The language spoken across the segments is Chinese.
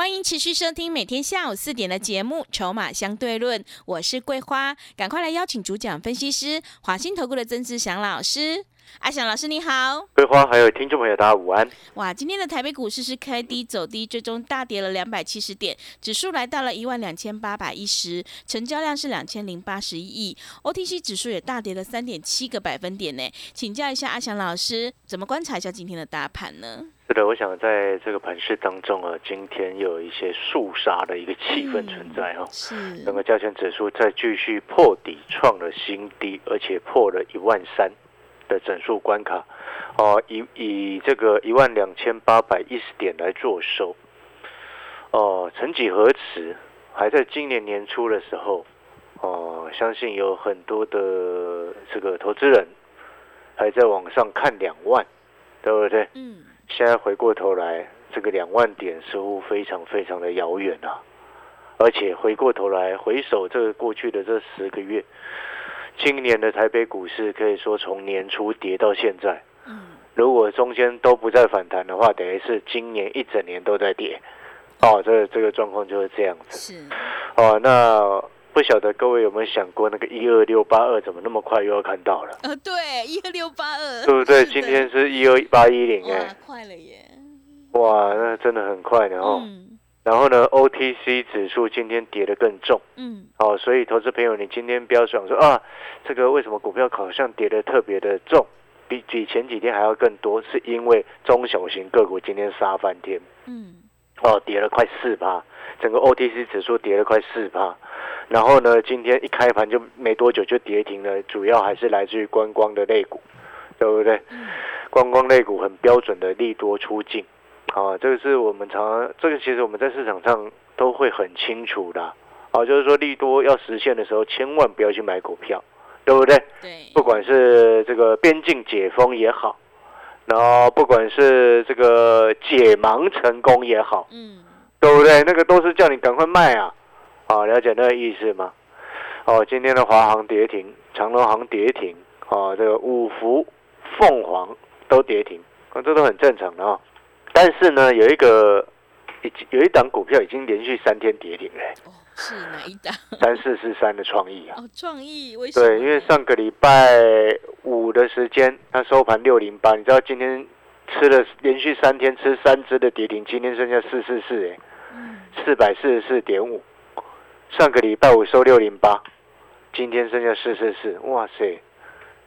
欢迎持续收听每天下午四点的节目《筹码相对论》，我是桂花，赶快来邀请主讲分析师华兴投顾的曾志祥老师。阿翔老师你好，桂花还有听众朋友大家午安。哇，今天的台北股市是开低走低，最终大跌了两百七十点，指数来到了一万两千八百一十，成交量是两千零八十一亿，OTC 指数也大跌了三点七个百分点呢。请教一下阿翔老师，怎么观察一下今天的大盘呢？是的，我想在这个盘市当中啊，今天又有一些肃杀的一个气氛存在哈。是。整个加权指数再继续破底创了新低，而且破了一万三的整数关卡，哦，以以这个一万两千八百一十点来做收。哦，曾几何时，还在今年年初的时候，哦，相信有很多的这个投资人还在网上看两万，对不对？嗯。现在回过头来，这个两万点似乎非常非常的遥远啊！而且回过头来回首这个过去的这十个月，今年的台北股市可以说从年初跌到现在。嗯。如果中间都不再反弹的话，等于是今年一整年都在跌。哦，这这个状况就是这样子。是。哦，那。不晓得各位有没有想过，那个一二六八二怎么那么快又要看到了？呃，对，一二六八二，对不对？今天是一二八一零，哎，快了耶！哇，那真的很快的哦。然后呢，OTC 指数今天跌得更重，嗯，哦，所以投资朋友，你今天不要想说啊，这个为什么股票好像跌得特别的重，比比前几天还要更多，是因为中小型个股今天杀翻天，嗯，哦，跌了快四趴，整个 OTC 指数跌了快四趴。然后呢，今天一开盘就没多久就跌停了，主要还是来自于观光的类股，对不对？观光类股很标准的利多出境，啊，这个是我们常，这个其实我们在市场上都会很清楚的，啊，就是说利多要实现的时候，千万不要去买股票，对不对？对。不管是这个边境解封也好，然后不管是这个解盲成功也好，嗯，对不对？那个都是叫你赶快卖啊。啊，了解那个意思吗？哦，今天的华航跌停，长隆航跌停，啊，这个五福、凤凰都跌停，啊，这都很正常的啊。但是呢，有一个，已经有一档股票已经连续三天跌停了。哦，是哪一档？三四四三的创意啊。哦，创意为什么？对，因为上个礼拜五的时间，它收盘六零八，你知道今天吃了连续三天吃三只的跌停，今天剩下四四四，哎，四百四十四点五。上个礼拜五收六零八，今天剩下四四四，哇塞，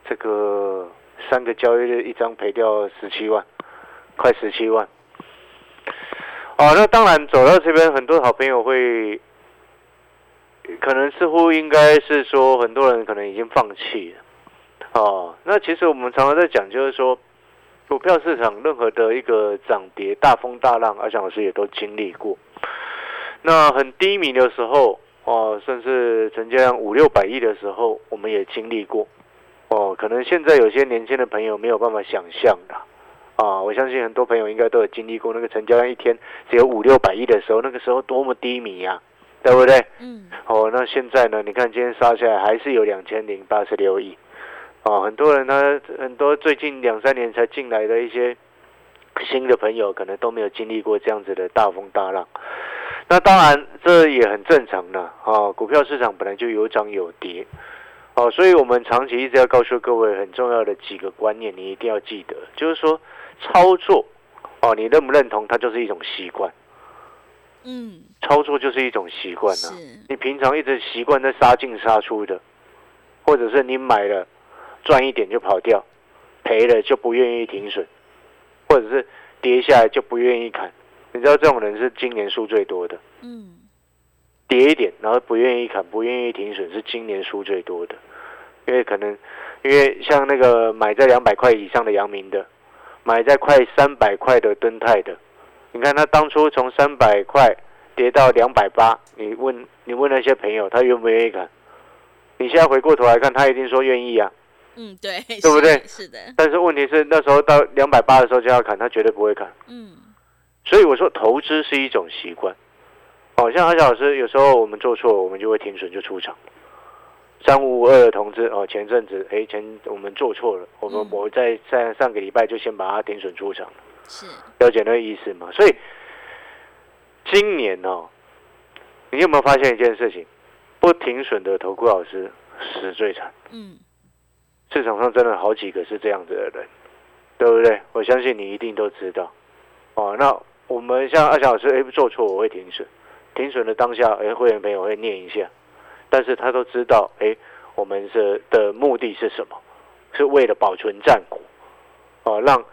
这个三个交易日一张赔掉十七万，快十七万。哦，那当然走到这边，很多好朋友会，可能似乎应该是说，很多人可能已经放弃了。哦，那其实我们常常在讲，就是说，股票市场任何的一个涨跌大风大浪，阿翔老师也都经历过。那很低迷的时候。哦，甚至成交量五六百亿的时候，我们也经历过。哦，可能现在有些年轻的朋友没有办法想象的。啊，我相信很多朋友应该都有经历过那个成交量一天只有五六百亿的时候，那个时候多么低迷呀，对不对？嗯。哦，那现在呢？你看今天杀下来还是有两千零八十六亿。哦，很多人呢，很多最近两三年才进来的一些新的朋友，可能都没有经历过这样子的大风大浪。那当然，这也很正常的啊。股票市场本来就有涨有跌，哦，所以我们长期一直要告诉各位很重要的几个观念，你一定要记得，就是说操作哦，你认不认同？它就是一种习惯。嗯，操作就是一种习惯啊。你平常一直习惯在杀进杀出的，或者是你买了赚一点就跑掉，赔了就不愿意停损，或者是跌下来就不愿意砍。你知道这种人是今年输最多的，嗯，跌一点，然后不愿意砍，不愿意停损，是今年输最多的。因为可能，因为像那个买在两百块以上的阳明的，买在快三百块的敦泰的，你看他当初从三百块跌到两百八，你问你问那些朋友，他愿不愿意砍？你现在回过头来看，他一定说愿意啊。嗯，对，对不对是的，但是问题是那时候到两百八的时候就要砍，他绝对不会砍。嗯所以我说投资是一种习惯。哦，像阿小老师有时候我们做错，我们就会停损就出场。三五五二的同志哦，前阵子哎前我们做错了，我们、嗯我在在上个礼拜就先把它停损出场了，是，了解那个意思吗？所以今年哦，你有没有发现一件事情？不停损的投顾老师死最惨。嗯市场上真的好几个是这样子的人，对不对？我相信你一定都知道。哦，那我们像阿翔老师，哎，做错我会停损，停损的当下，哎，会员朋友会念一下，但是他都知道，哎，我们是的目的是什么？是为了保存战果，哦，让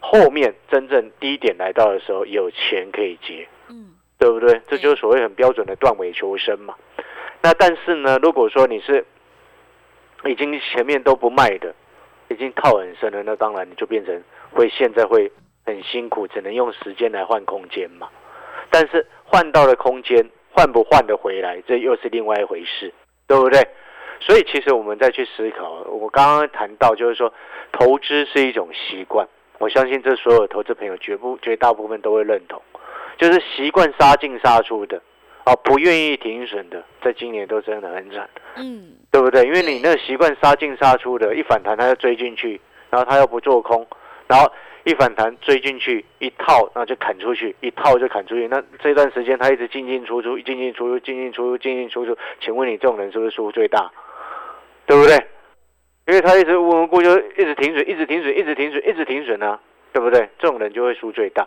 后面真正低点来到的时候有钱可以结。嗯对不对？这就是所谓很标准的断尾求生嘛。那但是呢，如果说你是已经前面都不卖的，已经套很深了，那当然你就变成会现在会很辛苦，只能用时间来换空间嘛。但是换到了空间，换不换得回来，这又是另外一回事，对不对？所以其实我们再去思考，我刚刚谈到就是说，投资是一种习惯，我相信这所有投资朋友绝不绝大部分都会认同。就是习惯杀进杀出的，啊，不愿意停损的，在今年都真的很惨，嗯对不对？因为你那个习惯杀进杀出的，一反弹他就追进去，然后他又不做空，然后一反弹追进去一套，那就砍出去，一套就砍出去。那这段时间他一直进进出出，进进出出，进进出出，进进出出，请问你这种人是不是输最大？对不对？因为他一直无缘无故就一直停损，一直停损，一直停损，一直停损啊，对不对？这种人就会输最大。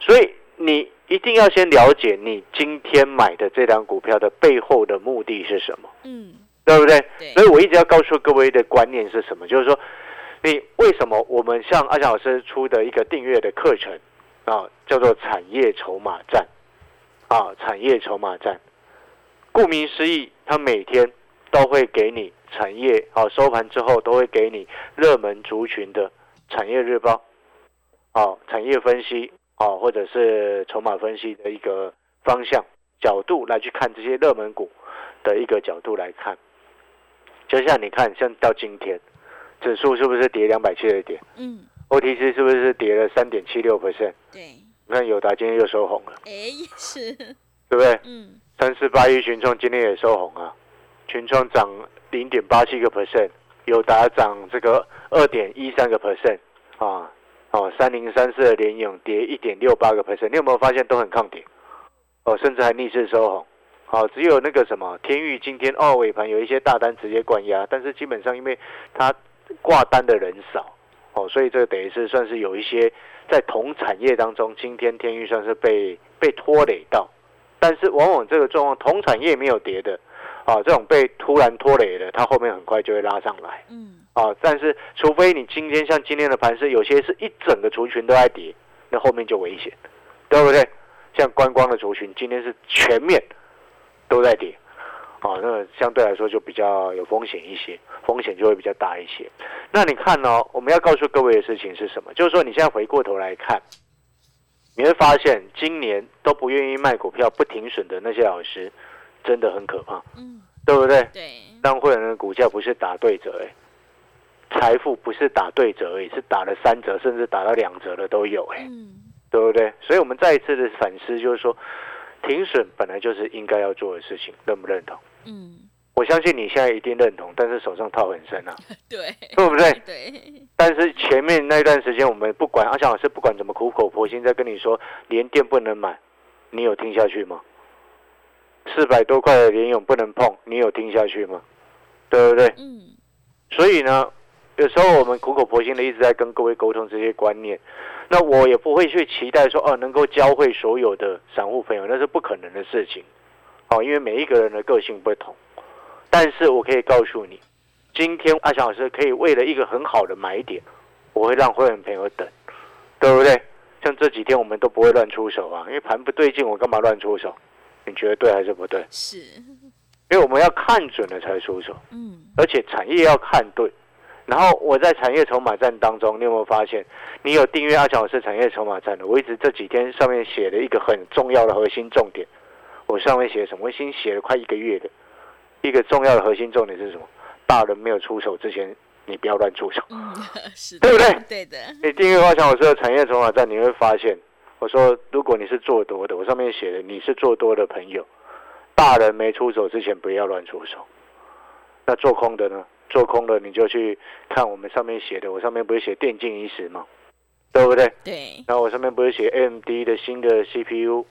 所以你一定要先了解你今天买的这张股票的背后的目的是什么，嗯，对不对？对所以我一直要告诉各位的观念是什么，就是说，你为什么我们像阿翔老师出的一个订阅的课程啊，叫做产业筹码战啊，产业筹码战，顾名思义，它每天都会给你产业啊，收盘之后都会给你热门族群的产业日报啊，产业分析啊，或者是筹码分析的一个方向角度来去看这些热门股的一个角度来看。就像你看，像到今天，指数是不是跌两百七十点嗯，？OTC 是不是跌了三点七六 percent？对，你看友达今天又收红了，哎，也是，对不对？嗯三四八一群创今天也收红啊，群创涨零点八七个 percent，友达涨这个二点一三个 percent 啊，哦，三零三四的联勇跌一点六八个 percent，你有没有发现都很抗跌？哦，甚至还逆势收红。好、只有那个什么天域今天二尾盘有一些大单直接灌压，但是基本上因为它挂单的人少，哦，所以这个等于是算是有一些在同产业当中，今天天域算是被被拖累到，但是往往这个状况同产业没有跌的，啊，这种被突然拖累的，它后面很快就会拉上来。嗯，啊，但是除非你今天像今天的盘是有些是一整个族群都在跌，那后面就危险，对不对？像观光的族群今天是全面都在跌，啊，那相对来说就比较有风险一些，风险就会比较大一些。那你看哦，我们要告诉各位的事情是什么？就是说你现在回过头来看，你会发现今年都不愿意卖股票、不停损的那些老师，真的很可怕，嗯，对不对？对，让会员的股价不是打对折、哎，财富不是打对折而已，是打了三折，甚至打到两折的都有、哎，嗯，对不对？所以我们再一次的反思，就是说，停损本来就是应该要做的事情，认不认同？嗯，我相信你现在一定认同，但是手上套很深啊，对，对不对？对，但是前面那段时间，我们不管阿强老师不管怎么苦口婆心在跟你说连电不能买，你有听下去吗？四百多块的联勇不能碰，你有听下去吗？对不对？嗯，所以呢，有时候我们苦口婆心的一直在跟各位沟通这些观念，那我也不会去期待说哦能够教会所有的散户朋友，那是不可能的事情，哦，因为每一个人的个性不同。但是我可以告诉你，今天阿翔老师可以为了一个很好的买点，我会让会员朋友等，对不对？像这几天我们都不会乱出手啊，因为盘不对劲，我干嘛乱出手？你觉得对还是不对？是，因为我们要看准了才出手。嗯，而且产业要看对。然后我在产业筹码战当中，你有没有发现，你有订阅阿强老师产业筹码战的？我一直这几天上面写了一个很重要的核心重点，我上面写什么？我已经写了快一个月的，一个重要的核心重点是什么？大人没有出手之前，你不要乱出手，嗯，是，对不对？对的，你订阅花强老师的产业筹码站，你会发现，我说如果你是做多的，我上面写的你是做多的朋友，大人没出手之前不要乱出手。那做空的呢？做空的你就去看我们上面写的，我上面不是写电竞一时吗？对不对？对，然后我上面不是写 AMD 的新的 CPU，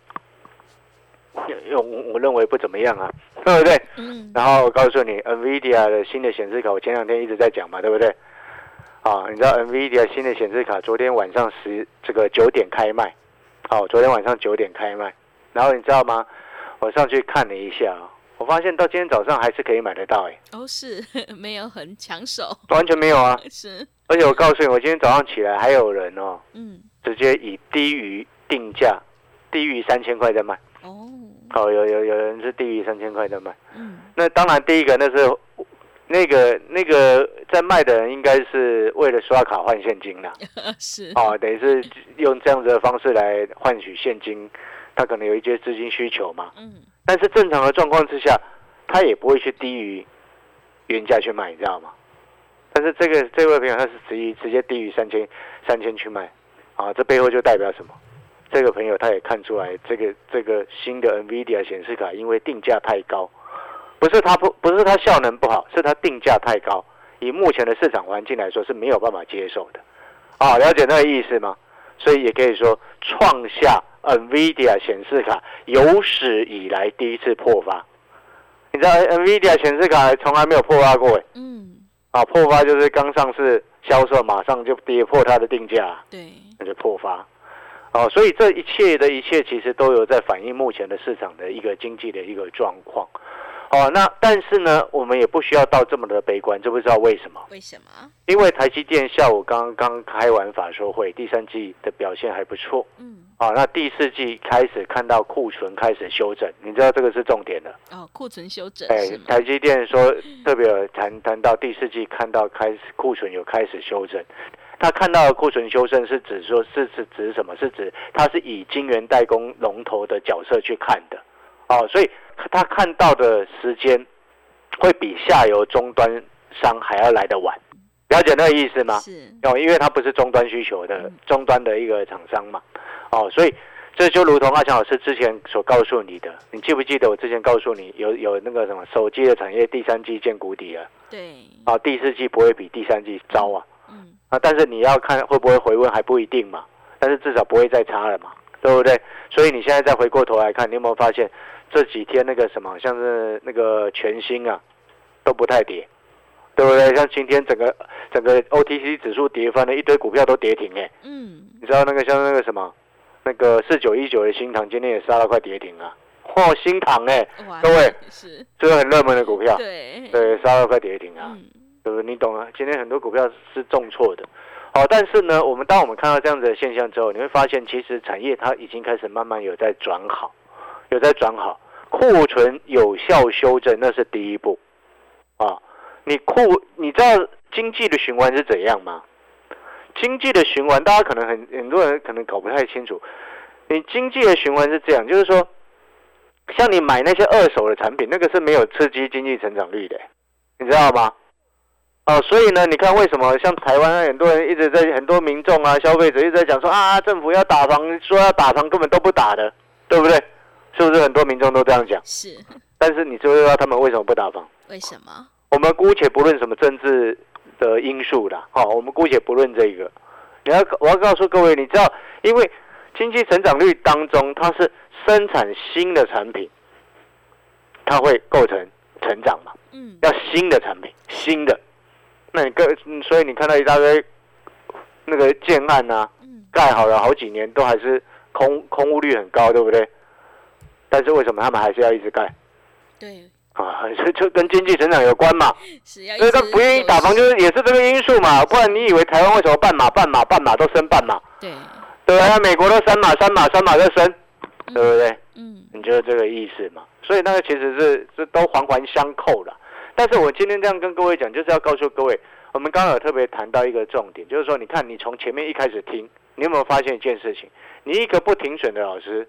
用我认为不怎么样啊，对不对？嗯，然后我告诉你，NVIDIA 的新的显示卡，我前两天一直在讲嘛，对不对？啊，你知道 NVIDIA 新的显示卡昨天晚上十这个九点开卖，好、昨天晚上九点开卖，然后你知道吗？我上去看了一下啊，我发现到今天早上还是可以买得到，哎，哦，是 没有很抢手，完全没有啊！是，而且我告诉你，我今天早上起来还有人哦，嗯，直接以低于定价，低于三千块在卖。哦，哦，有有有人是低于三千块在卖。嗯，那当然，第一个那是那个那个在卖的人，应该是为了刷卡换现金啦。是，哦，等于是用这样子的方式来换取现金，他可能有一些资金需求嘛。嗯，但是正常的状况之下，他也不会去低于原价去卖，你知道吗？但是这个这位朋友他是直接直接低于三千三千去卖，啊，这背后就代表什么？这个朋友他也看出来，这个这个新的 NVIDIA 显示卡因为定价太高，不是它不不是它效能不好，是它定价太高，以目前的市场环境来说是没有办法接受的。啊，了解那个意思吗？所以也可以说创下 NVIDIA 显示卡有史以来第一次破发。你知道 NVIDIA 显示卡从来没有破发过哎，嗯，啊，破发就是刚上市销售马上就跌破它的定价，对，那就破发。哦，所以这一切的一切其实都有在反映目前的市场的一个经济的一个状况。哦，那但是呢，我们也不需要到这么的悲观，知不知道为什么？为什么？因为台积电下午刚刚开完法说会，第三季的表现还不错。嗯，啊，那第四季开始看到库存开始修整，你知道这个是重点的。哦，库存修整哎？台积电说特别有谈谈到第四季看到开始库存有开始修正，他看到的库存修正是指说是是指什么？是指他是以晶圆代工龙头的角色去看的，哦，所以他看到的时间会比下游终端商还要来得晚，了解那个意思吗？是，哦，因为它不是终端需求的嗯。终端的一个厂商嘛，哦，所以这就如同阿强老师之前所告诉你的，你记不记得我之前告诉你有有那个什么手机的产业第三季见谷底了，对，啊，第四季不会比第三季糟啊，嗯，啊，但是你要看会不会回温还不一定嘛，但是至少不会再差了嘛，对不对？所以你现在再回过头来看，你有没有发现这几天那个什么，像是那个全新啊，都不太跌，对不对？像今天整个整个 OTC 指数跌翻了，一堆股票都跌停哎、嗯，你知道那个像那个什么，那个四九一九的新塘今天也杀了快跌停啊，嚯、新塘哎、哇，各位是，这个很热门的股票，对，对，杀了快跌停啊。嗯，你懂啊。今天很多股票是重挫的，好，但是呢，我们当我们看到这样子的现象之后，你会发现其实产业它已经开始慢慢有在转好，有在转好，库存有效修正，那是第一步啊。你库，你知道经济的循环是怎样吗？经济的循环，大家可能很很多人可能搞不太清楚。你经济的循环是这样，就是说，像你买那些二手的产品，那个是没有刺激经济成长率的，你知道吗？哦，所以呢，你看为什么像台湾很多人一直在很多民众啊、消费者一直在讲说啊，政府要打房，说要打房根本都不打的，对不对？是不是很多民众都这样讲？是，但是你知不知道他们为什么不打房？为什么？我们姑且不论什么政治的因素啦，好、我们姑且不论这个。你要我要告诉各位，你知道，因为经济成长率当中，它是生产新的产品，它会构成成长嘛？嗯，要新的产品，新的。那你个，嗯所以你看到一大堆那个建案啊，嗯，盖好了好几年都还是空空屋率很高，对不对？但是为什么他们还是要一直盖对，啊？这就跟经济成长有关嘛。所以他不愿意打房，就是也是这个因素嘛。不然你以为台湾为什么半马半马半马都升半马？对，对啊，美国都三马三马三马在升，对不对？嗯，你就是这个意思嘛。所以那个其实是是都环环相扣了。但是我今天这样跟各位讲，就是要告诉各位，我们刚刚有特别谈到一个重点，就是说，你看你从前面一开始听，你有没有发现一件事情？你一个不停损的老师，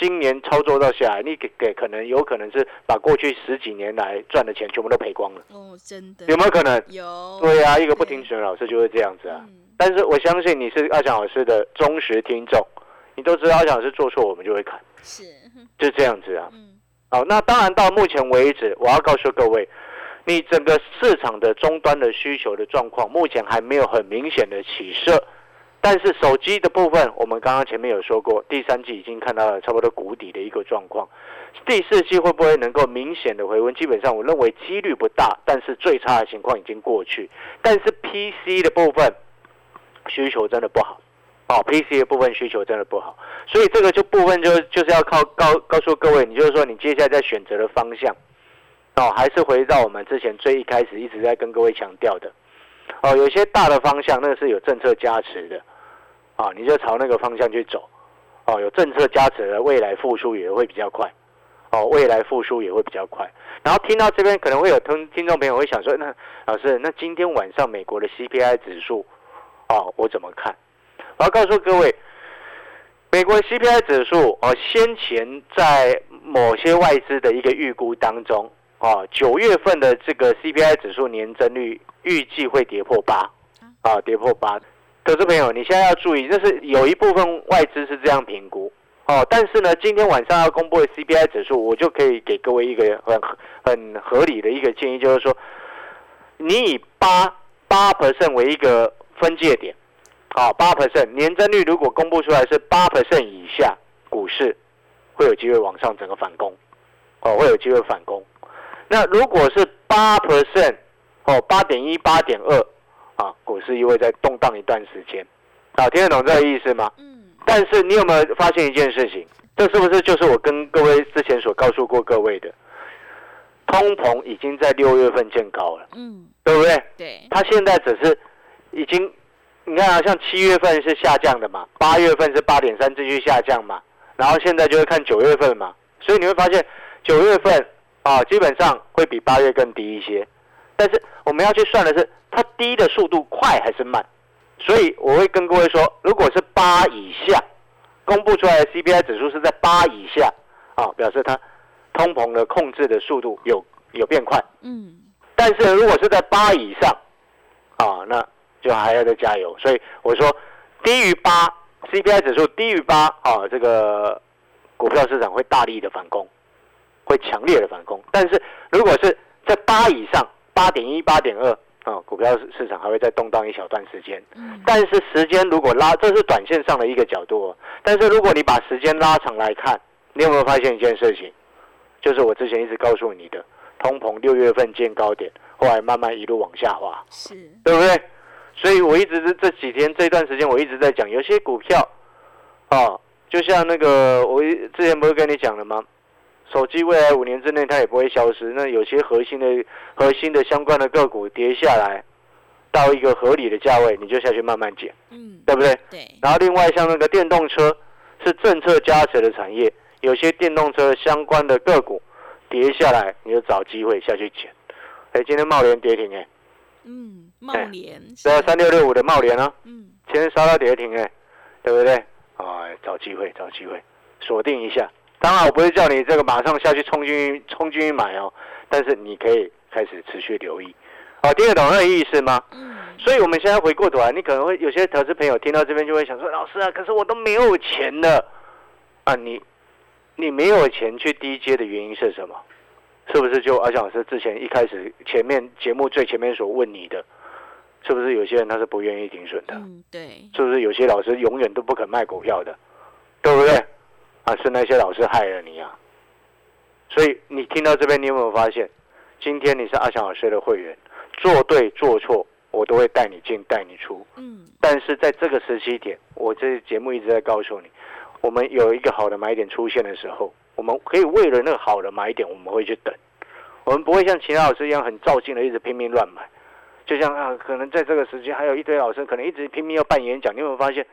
今年操作到下来，你给给可能有可能是把过去十几年来赚的钱全部都赔光了，哦，真的有没有可能？有，对啊，一个不停损的老师就会这样子啊。嗯但是我相信你是阿翔老师的忠实听众，你都知道阿翔老师做错，我们就会砍，是，就这样子啊。嗯好，那当然到目前为止，我要告诉各位，你整个市场的终端的需求的状况，目前还没有很明显的起色。但是手机的部分，我们刚刚前面有说过，第三季已经看到了差不多谷底的一个状况。第四季会不会能够明显的回温？基本上我认为几率不大，但是最差的情况已经过去。但是 PC 的部分需求真的不好，哦，PC 的部分需求真的不好，所以这个就部分就就是要靠告告诉各位，你就是说你接下来在选择的方向，哦，还是回到我们之前最一开始一直在跟各位强调的，哦，有些大的方向那是有政策加持的，啊，你就朝那个方向去走，哦，有政策加持的未来复苏也会比较快，哦，未来复苏也会比较快。然后听到这边可能会有听听众朋友会想说，那老师，那今天晚上美国的 CPI 指数，哦，我怎么看？我要告诉各位，美国 CPI 指数哦，先前在某些外资的一个预估当中，哦，九月份的这个 CPI 指数年增率预计会跌破八，啊，跌破八。可是朋友，你现在要注意，就是有一部分外资是这样评估，哦，但是呢，今天晚上要公布的 CPI 指数，我就可以给各位一个很很合理的一个建议，就是说，你以八八 percent 为一个分界点。好，八 percent 年增率如果公布出来是八 percent 以下，股市会有机会往上整个反攻，哦，会有机会反攻。那如果是八 percent，哦，八点一、八点二，啊，股市又会再动荡一段时间。好，听得懂这个意思吗？嗯但是你有没有发现一件事情？这是不是就是我跟各位之前所告诉过各位的？通膨已经在六月份见高了，嗯，对不对？对，它现在只是已经，你看啊，像七月份是下降的嘛，八月份是八点三继续下降嘛，然后现在就会看九月份嘛，所以你会发现九月份啊，基本上会比八月更低一些，但是我们要去算的是它低的速度快还是慢，所以我会跟各位说，如果是八以下，公布出来的 CPI 指数是在八以下啊，表示它通膨的控制的速度有有变快。嗯。但是如果是在八以上，啊，那就还要再加油。所以我说，低于八，CPI 指数低于八，啊，这个股票市场会大力的反攻，会强烈的反攻。但是如果是在八以上，八点一、八点二，啊，股票市市场还会再动荡一小段时间。嗯但是时间如果拉，这是短线上的一个角度哦。但是如果你把时间拉长来看，你有没有发现一件事情？就是我之前一直告诉你的，通膨六月份见高点，后来慢慢一路往下滑，是，对不对？所以我一直是这几天这段时间，我一直在讲，有些股票，啊，就像那个我之前不是跟你讲了吗？手机未来五年之内它也不会消失，那有些核心的核心的相关的个股跌下来到一个合理的价位，你就下去慢慢减，嗯对不对？对，然后另外像那个电动车是政策加持的产业，有些电动车相关的个股跌下来，你就找机会下去减。哎，今天茂联跌停哎，嗯，茂哎联对三六六五的茂联啊，嗯今天杀到跌停哎，对不对？哎，找机会找机会，锁定一下。当然我不是叫你这个马上下去冲进去冲进去买哦，但是你可以开始持续留意。哦，听得懂那个意思吗？嗯所以我们现在回过头来，你可能会有些投资朋友听到这边就会想说：“老师啊，可是我都没有钱了啊！你你没有钱去低阶的原因是什么？是不是就阿翔老师之前一开始前面节目最前面所问你的，是不是有些人他是不愿意停损的？嗯对，是不是有些老师永远都不肯卖股票的，对不对？啊，是那些老师害了你啊！所以你听到这边，你有没有发现，今天你是阿翔老师的会员，做对做错，我都会带你进带你出。嗯但是在这个时期点，我这节目一直在告诉你，我们有一个好的买点出现的时候，我们可以为了那个好的买点，我们会去等，我们不会像其他老师一样很照镜的一直拼命乱买。就像啊，可能在这个时间还有一堆老师可能一直拼命要办演讲，你有没有发现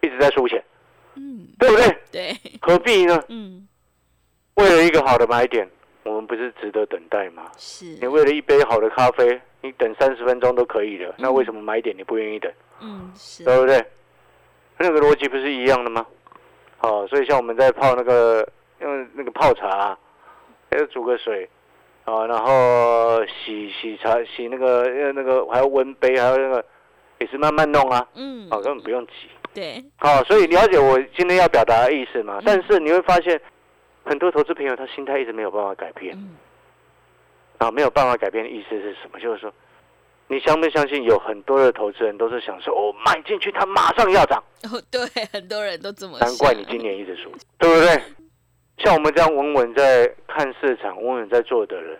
一直在输钱，嗯对不对？对，何必呢？嗯为了一个好的买点，我们不是值得等待吗？是，你为了一杯好的咖啡，你等三十分钟都可以的，那为什么买点你不愿意等？嗯是，对不对？那个逻辑不是一样的吗？哦，所以像我们在泡那个用那个泡茶，要煮个水，啊，然后洗洗茶洗那个呃那个还要温杯，还有那个也是慢慢弄啊，嗯，哦，根本不用急。对，好，所以了解我今天要表达的意思嘛？嗯但是你会发现，很多投资朋友他心态一直没有办法改变。嗯啊，没有办法改变的意思是什么？就是说，你相不相信有很多的投资人都是想说，哦，买进去它马上要涨，哦，对，很多人都这么难怪你今年一直输，对不对？像我们这样稳稳在看市场、稳稳在做的人，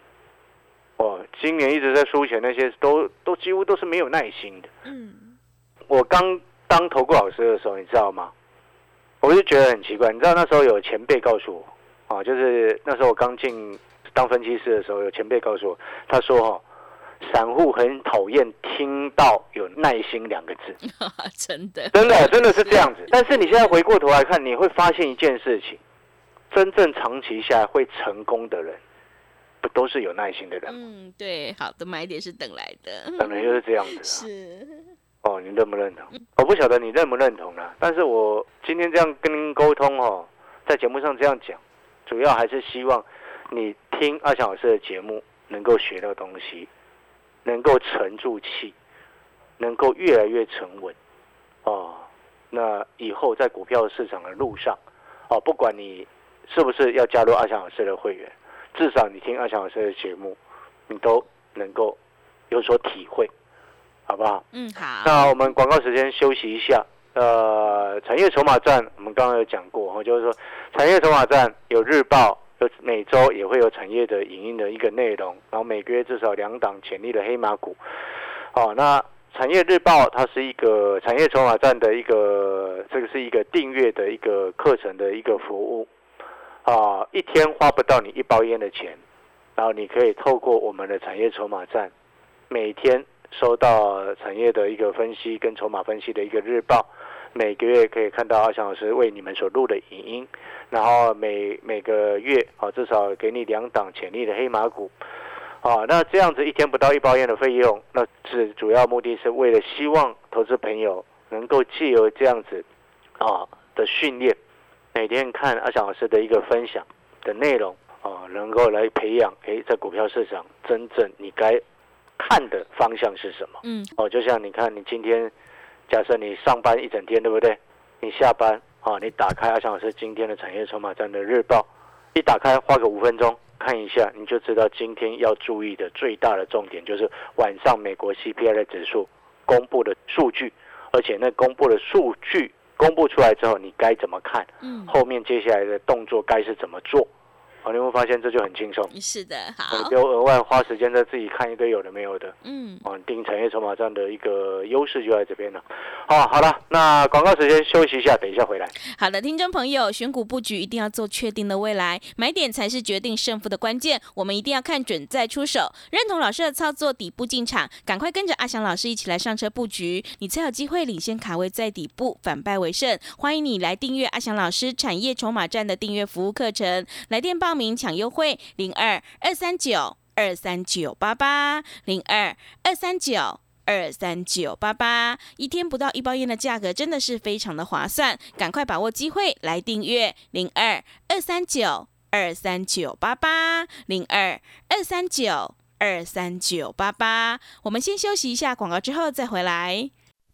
哦，今年一直在输钱，那些都都几乎都是没有耐心的。嗯我刚当投顾老师的时候，你知道吗？我就觉得很奇怪，你知道那时候有前辈告诉我，啊，就是那时候我刚进当分析师的时候，有前辈告诉我，他说哈、散户很讨厌听到有耐心两个字，真的，真的真的是这样子。但是你现在回过头来看，你会发现一件事情，真正长期下来会成功的人，不都是有耐心的人吗？嗯，对，好的买点是等来的，本来就是这样子、啊。是，哦，你认不认同？我不晓得你认不认同啦，但是我今天这样跟您沟通哦，在节目上这样讲，主要还是希望你听阿翔老师的节目能够学到东西，能够沉住气，能够越来越沉稳。哦，那以后在股票市场的路上，哦，不管你是不是要加入阿翔老师的会员，至少你听阿翔老师的节目，你都能够有所体会，好不好？嗯，好，那我们广告时间休息一下。呃，产业筹码站我们刚刚有讲过哈，就是说产业筹码站有日报，有每周也会有产业的影音的一个内容，然后每个月至少两档潜力的黑马股。哦，那产业日报它是一个产业筹码站的一个，这个是一个订阅的一个课程的一个服务。啊，一天花不到你一包烟的钱，然后你可以透过我们的产业筹码站，每天收到产业的一个分析跟筹码分析的一个日报，每个月可以看到阿翔老师为你们所录的影音，然后每每个月啊至少给你两档潜力的黑马股，啊，那这样子一天不到一包烟的费用，那是主要目的是为了希望投资朋友能够借由这样子啊的训练，每天看阿翔老师的一个分享的内容啊，能够来培养诶在股票市场真正你该看的方向是什么。嗯，哦，就像你看，你今天假设你上班一整天，对不对？你下班啊，你打开阿翔老师今天的产业筹码站的日报，一打开花个五分钟看一下，你就知道今天要注意的最大的重点就是晚上美国 CPI 的指数公布的数据，而且那公布的数据公布出来之后，你该怎么看？嗯，后面接下来的动作该是怎么做？哦，你会发现这就很轻松，是的，你好不，用额外花时间在自己看一堆有的没有的。嗯，哦，定产业筹码站的一个优势就在这边了。好，好了，那广告时间休息一下，等一下回来。好的，听众朋友，选股布局一定要做确定的未来，买点才是决定胜负的关键。我们一定要看准再出手，认同老师的操作，底部进场，赶快跟着阿翔老师一起来上车布局，你才有机会领先卡位在底部，反败为胜。欢迎你来订阅阿翔老师产业筹码站的订阅服务课程，来电报报名抢优惠零二二三九二三九八八零二二三九。二三九八八，一天不到一包烟的价格真的是非常的划算，赶快把握机会来订阅零二二三九二三九八八零二二三九二三九八八。我们先休息一下广告，之后再回来。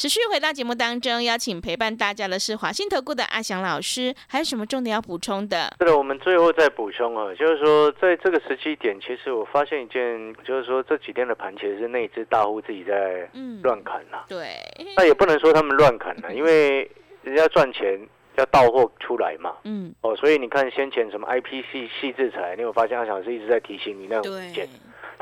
持续回到节目当中，邀请陪伴大家的是华信投顾的阿翔老师，还有什么重点要补充的？是的，我们最后再补充啊，就是说在这个时期点，其实我发现一件，就是说这几天的盘其实是内资大户自己在嗯，乱砍呐、对，那也不能说他们乱砍啊、因为人家赚钱要到货出来嘛。嗯，哦，所以你看先前什么 IPC 细制裁，你有发现阿翔老师一直在提醒你那种对。件，，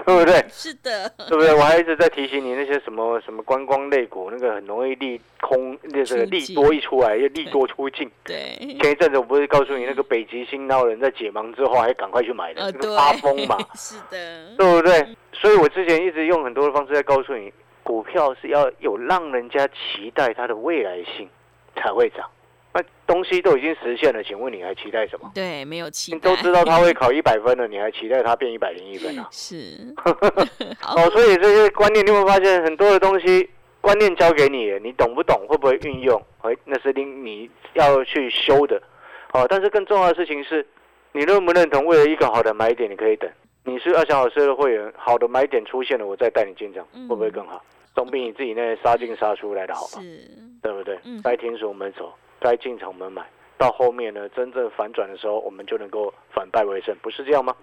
对不对？是的，对不对？我还一直在提醒你那些什么什么观光类股，那个很容易利空，那个利多一出来又利多出尽。对，前一阵子我不是告诉你那个北极星那人在解盲之后还赶快去买的，这个发疯嘛？是的，对不对？所以我之前一直用很多的方式在告诉你，股票是要有让人家期待它的未来性才会涨。那东西都已经实现了，请问你还期待什么？对，没有期待。你都知道他会考一百分了，你还期待他变一百零一分啊？是。哦，所以这些观念，你会发现很多的东西，观念交给你，你懂不懂？会不会运用？哎，那是你你要去修的。哦，但是更重要的事情是，你认不认同？为了一个好的买点，你可以等。你是二小老师的会员，好的买点出现了，我再带你进场，会不会更好？总比你自己那杀进杀出来的好吧？是，对不对？该停手我们走。该进场我们买，到后面呢，真正反转的时候，我们就能够反败为胜，不是这样吗？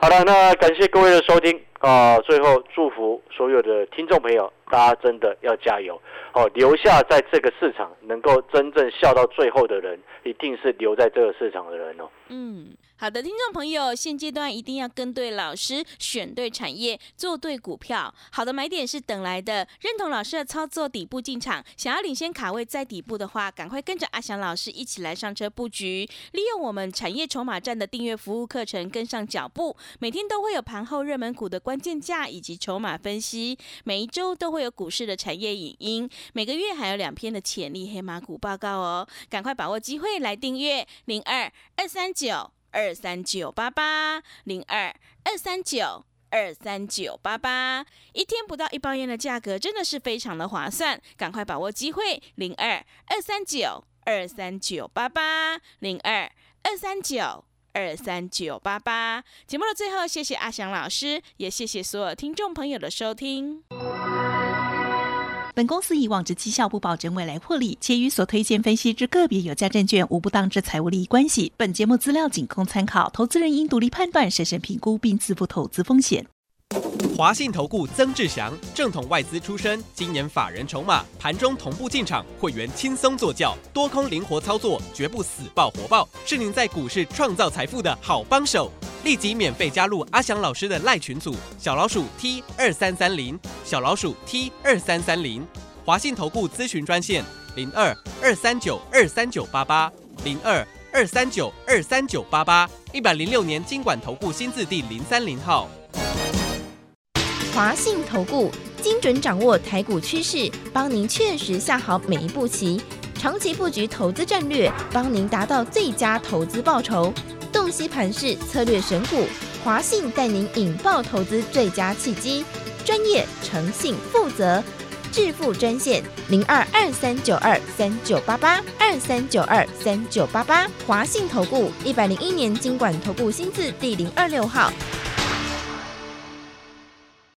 好了，那感谢各位的收听啊！最后祝福所有的听众朋友，大家真的要加油哦！留下在这个市场能够真正笑到最后的人，一定是留在这个市场的人哦。嗯。好的，听众朋友，现阶段一定要跟对老师，选对产业，做对股票。好的买点是等来的，认同老师的操作，底部进场。想要领先卡位在底部的话，赶快跟着阿翔老师一起来上车布局，利用我们产业筹码站的订阅服务课程，跟上脚步。每天都会有盘后热门股的关键价以及筹码分析，每一周都会有股市的产业影音，每个月还有两篇的潜力黑马股报告哦。赶快把握机会来订阅零二二三九。二三九八八零二二三九二三九八八，一天不到一包烟的价格，真的是非常的划算，赶快把握机会！零二二三九二三九八八零二二三九二三九八八。节目的最后，谢谢阿翔老师，也谢谢所有听众朋友的收听。本公司以往之绩效不保证未来获利，且与所推荐分析之个别有价证券无不当之财务利益关系。本节目资料仅供参考，投资人应独立判断、审慎评估并自负投资风险。华信投顾曾志祥，正统外资出身，今年法人筹码，盘中同步进场，会员轻松做教，多空灵活操作，绝不死爆活爆，是您在股市创造财富的好帮手。立即免费加入阿翔老师的赖群组，小老鼠 T 二三三零，小老鼠 T 二三三零，华信投顾咨询专线零二二三九二三九八八零二二三九二三九八八，一百零六年经管投顾新字第零三零号。华信投顾精准掌握台股趋势，帮您确实下好每一步棋，长期布局投资战略，帮您达到最佳投资报酬。洞悉盘势策略选股，华信带您引爆投资最佳契机，专业、诚信、负责，致富专线零二二三九二三九八八二三九二三九八八，华信投顾一百零一年经管投顾新字第零二六号。